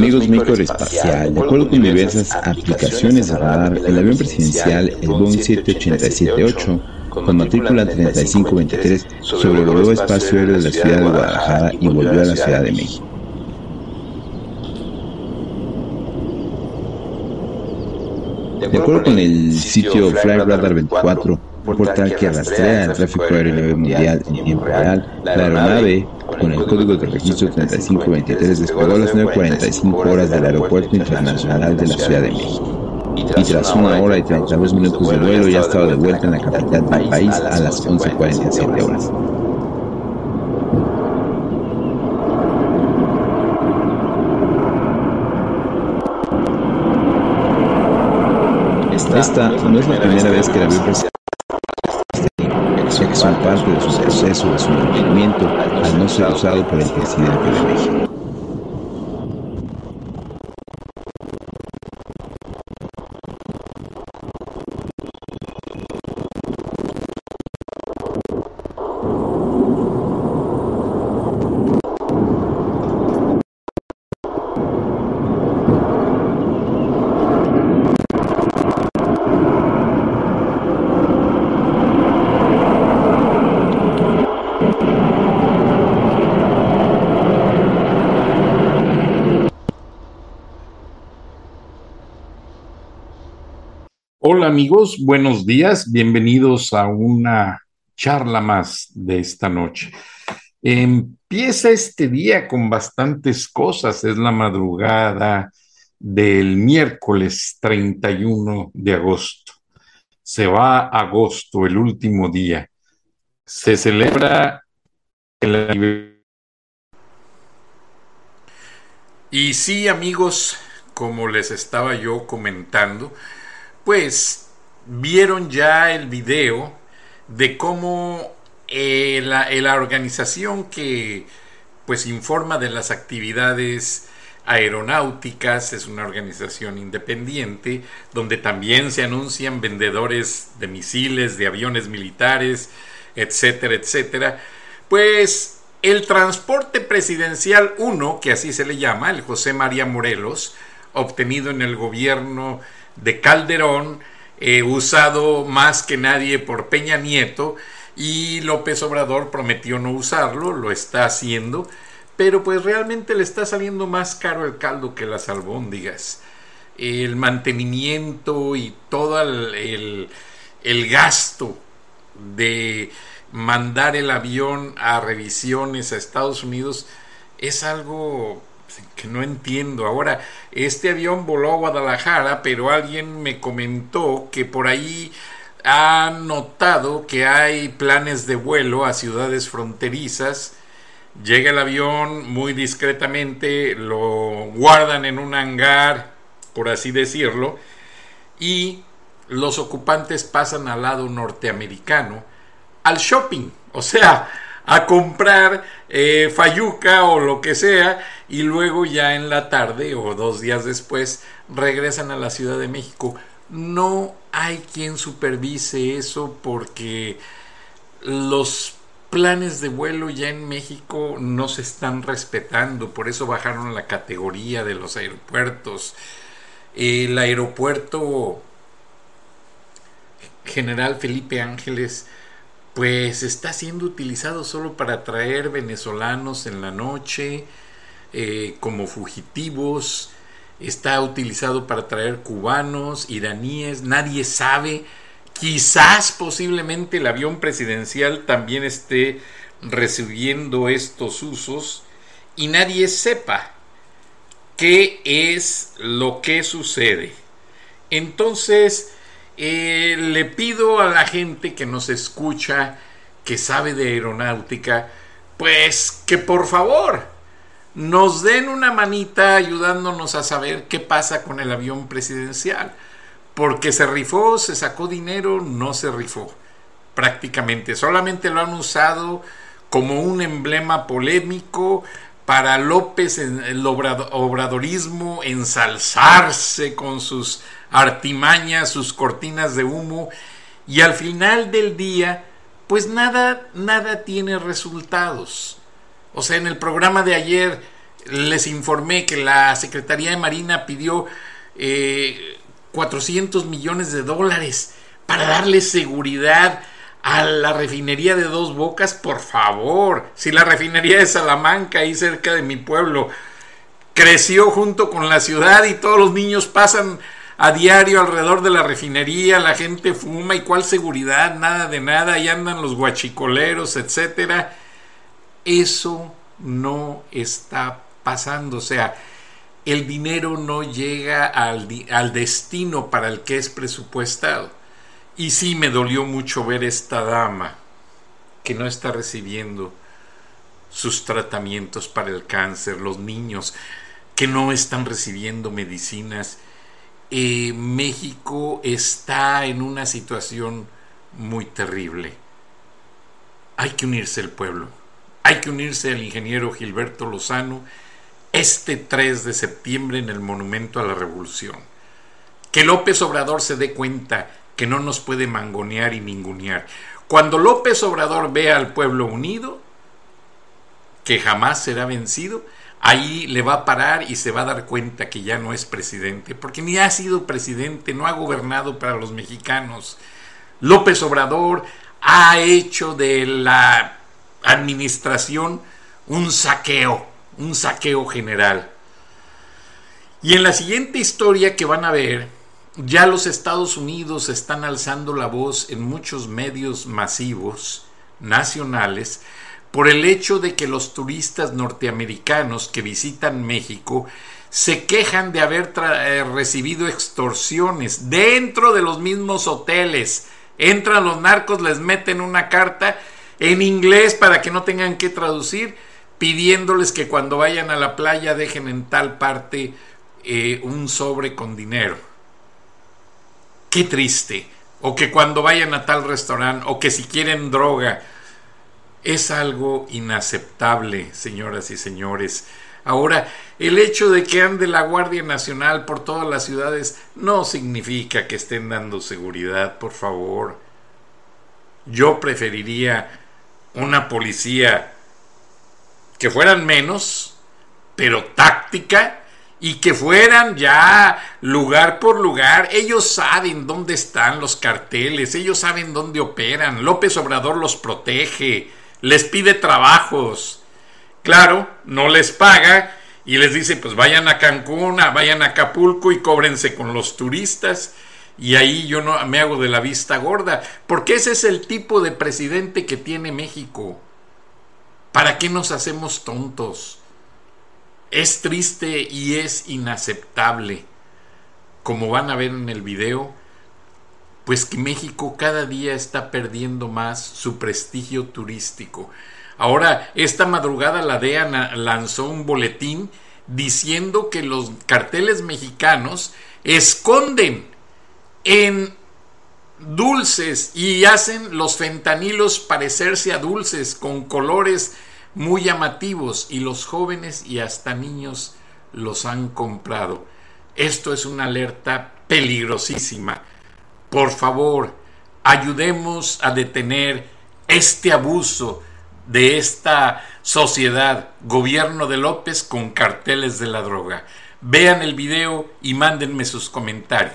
Amigos Espacial, de acuerdo con diversas aplicaciones de radar, el avión presidencial, el Boeing 787-8, con matrícula 3523, sobrevoló espacio aéreo de la ciudad de Guadalajara y volvió a la Ciudad de México. De acuerdo con el sitio Flightradar 24, portal que rastrea el tráfico aéreo mundial en tiempo real, la aeronave con el código de registro 3523 despegó a las 9.45 horas del Aeropuerto Internacional de la Ciudad de México. Y tras una hora y 32 minutos de vuelo ya estaba de vuelta en la capital del país a las 11.47 horas. Esta no es la primera vez que avión que son parte de su proceso de su mantenimiento al no ser usado por el presidente de México. Hola amigos, buenos días, bienvenidos a una charla más de esta noche. Empieza este día con bastantes cosas, es la madrugada del miércoles 31 de agosto. Se va agosto, el último día. Se celebra el Y sí, amigos, como les estaba yo comentando, pues vieron ya el video de cómo eh, la, organización que pues informa de las actividades aeronáuticas, es una organización independiente, donde también se anuncian vendedores de misiles, de aviones militares, etcétera, etcétera. Pues el transporte presidencial 1, que así se le llama, el José María Morelos, obtenido en el gobierno de Calderón, eh, usado más que nadie por Peña Nieto, y López Obrador prometió no usarlo, lo está haciendo, pero pues realmente le está saliendo más caro el caldo que las albóndigas. El mantenimiento y todo el, el gasto de mandar el avión a revisiones a Estados Unidos es algo que no entiendo. Ahora, este avión voló a Guadalajara, pero alguien me comentó que por ahí ha notado que hay planes de vuelo a ciudades fronterizas. Llega el avión muy discretamente, lo guardan en un hangar, por así decirlo, y los ocupantes pasan al lado norteamericano al shopping. O sea, a comprar eh, fayuca o lo que sea y luego ya en la tarde o dos días después regresan a la Ciudad de México. No hay quien supervise eso porque los planes de vuelo ya en México no se están respetando, por eso bajaron la categoría de los aeropuertos. El aeropuerto General Felipe Ángeles pues está siendo utilizado solo para traer venezolanos en la noche, eh, como fugitivos, está utilizado para traer cubanos, iraníes, nadie sabe. Quizás posiblemente el avión presidencial también esté recibiendo estos usos y nadie sepa qué es lo que sucede. Entonces, eh, le pido a la gente que nos escucha, que sabe de aeronáutica, pues que por favor nos den una manita ayudándonos a saber qué pasa con el avión presidencial. Porque se rifó, se sacó dinero, no se rifó. Prácticamente. Solamente lo han usado como un emblema polémico para López en el obradorismo ensalzarse con sus artimañas, sus cortinas de humo y al final del día pues nada nada tiene resultados. O sea, en el programa de ayer les informé que la Secretaría de Marina pidió 400 eh, millones de dólares para darle seguridad a la refinería de Dos Bocas, por favor. Si la refinería de Salamanca, ahí cerca de mi pueblo, creció junto con la ciudad y todos los niños pasan a diario alrededor de la refinería, la gente fuma y cuál seguridad, nada de nada, ahí andan los guachicoleros, etcétera. Eso no está pasando, o sea, el dinero no llega al, al destino para el que es presupuestado. Y sí me dolió mucho ver esta dama que no está recibiendo sus tratamientos para el cáncer, los niños que no están recibiendo medicinas. Eh, México está en una situación muy terrible. Hay que unirse el pueblo. Hay que unirse al ingeniero Gilberto Lozano este 3 de septiembre en el Monumento a la Revolución. Que López Obrador se dé cuenta que no nos puede mangonear y ningunear. Cuando López Obrador vea al pueblo unido, que jamás será vencido, ahí le va a parar y se va a dar cuenta que ya no es presidente, porque ni ha sido presidente, no ha gobernado para los mexicanos. López Obrador ha hecho de la administración un saqueo, un saqueo general. Y en la siguiente historia que van a ver, ya los Estados Unidos están alzando la voz en muchos medios masivos nacionales por el hecho de que los turistas norteamericanos que visitan México se quejan de haber eh, recibido extorsiones dentro de los mismos hoteles. Entran los narcos, les meten una carta en inglés para que no tengan que traducir, pidiéndoles que cuando vayan a la playa dejen en tal parte eh, un sobre con dinero qué triste, o que cuando vayan a tal restaurante, o que si quieren droga, es algo inaceptable, señoras y señores. Ahora, el hecho de que ande la Guardia Nacional por todas las ciudades no significa que estén dando seguridad, por favor. Yo preferiría una policía que fueran menos, pero táctica, y que fueran ya lugar por lugar. Ellos saben dónde están los carteles, ellos saben dónde operan. López Obrador los protege, les pide trabajos. Claro, no les paga y les dice, pues vayan a Cancún, vayan a Acapulco y cóbrense con los turistas. Y ahí yo no me hago de la vista gorda, porque ese es el tipo de presidente que tiene México. ¿Para qué nos hacemos tontos? Es triste y es inaceptable, como van a ver en el video, pues que México cada día está perdiendo más su prestigio turístico. Ahora, esta madrugada la DEA lanzó un boletín diciendo que los carteles mexicanos esconden en dulces y hacen los fentanilos parecerse a dulces con colores muy llamativos y los jóvenes y hasta niños los han comprado. Esto es una alerta peligrosísima. Por favor, ayudemos a detener este abuso de esta sociedad, gobierno de López con carteles de la droga. Vean el video y mándenme sus comentarios.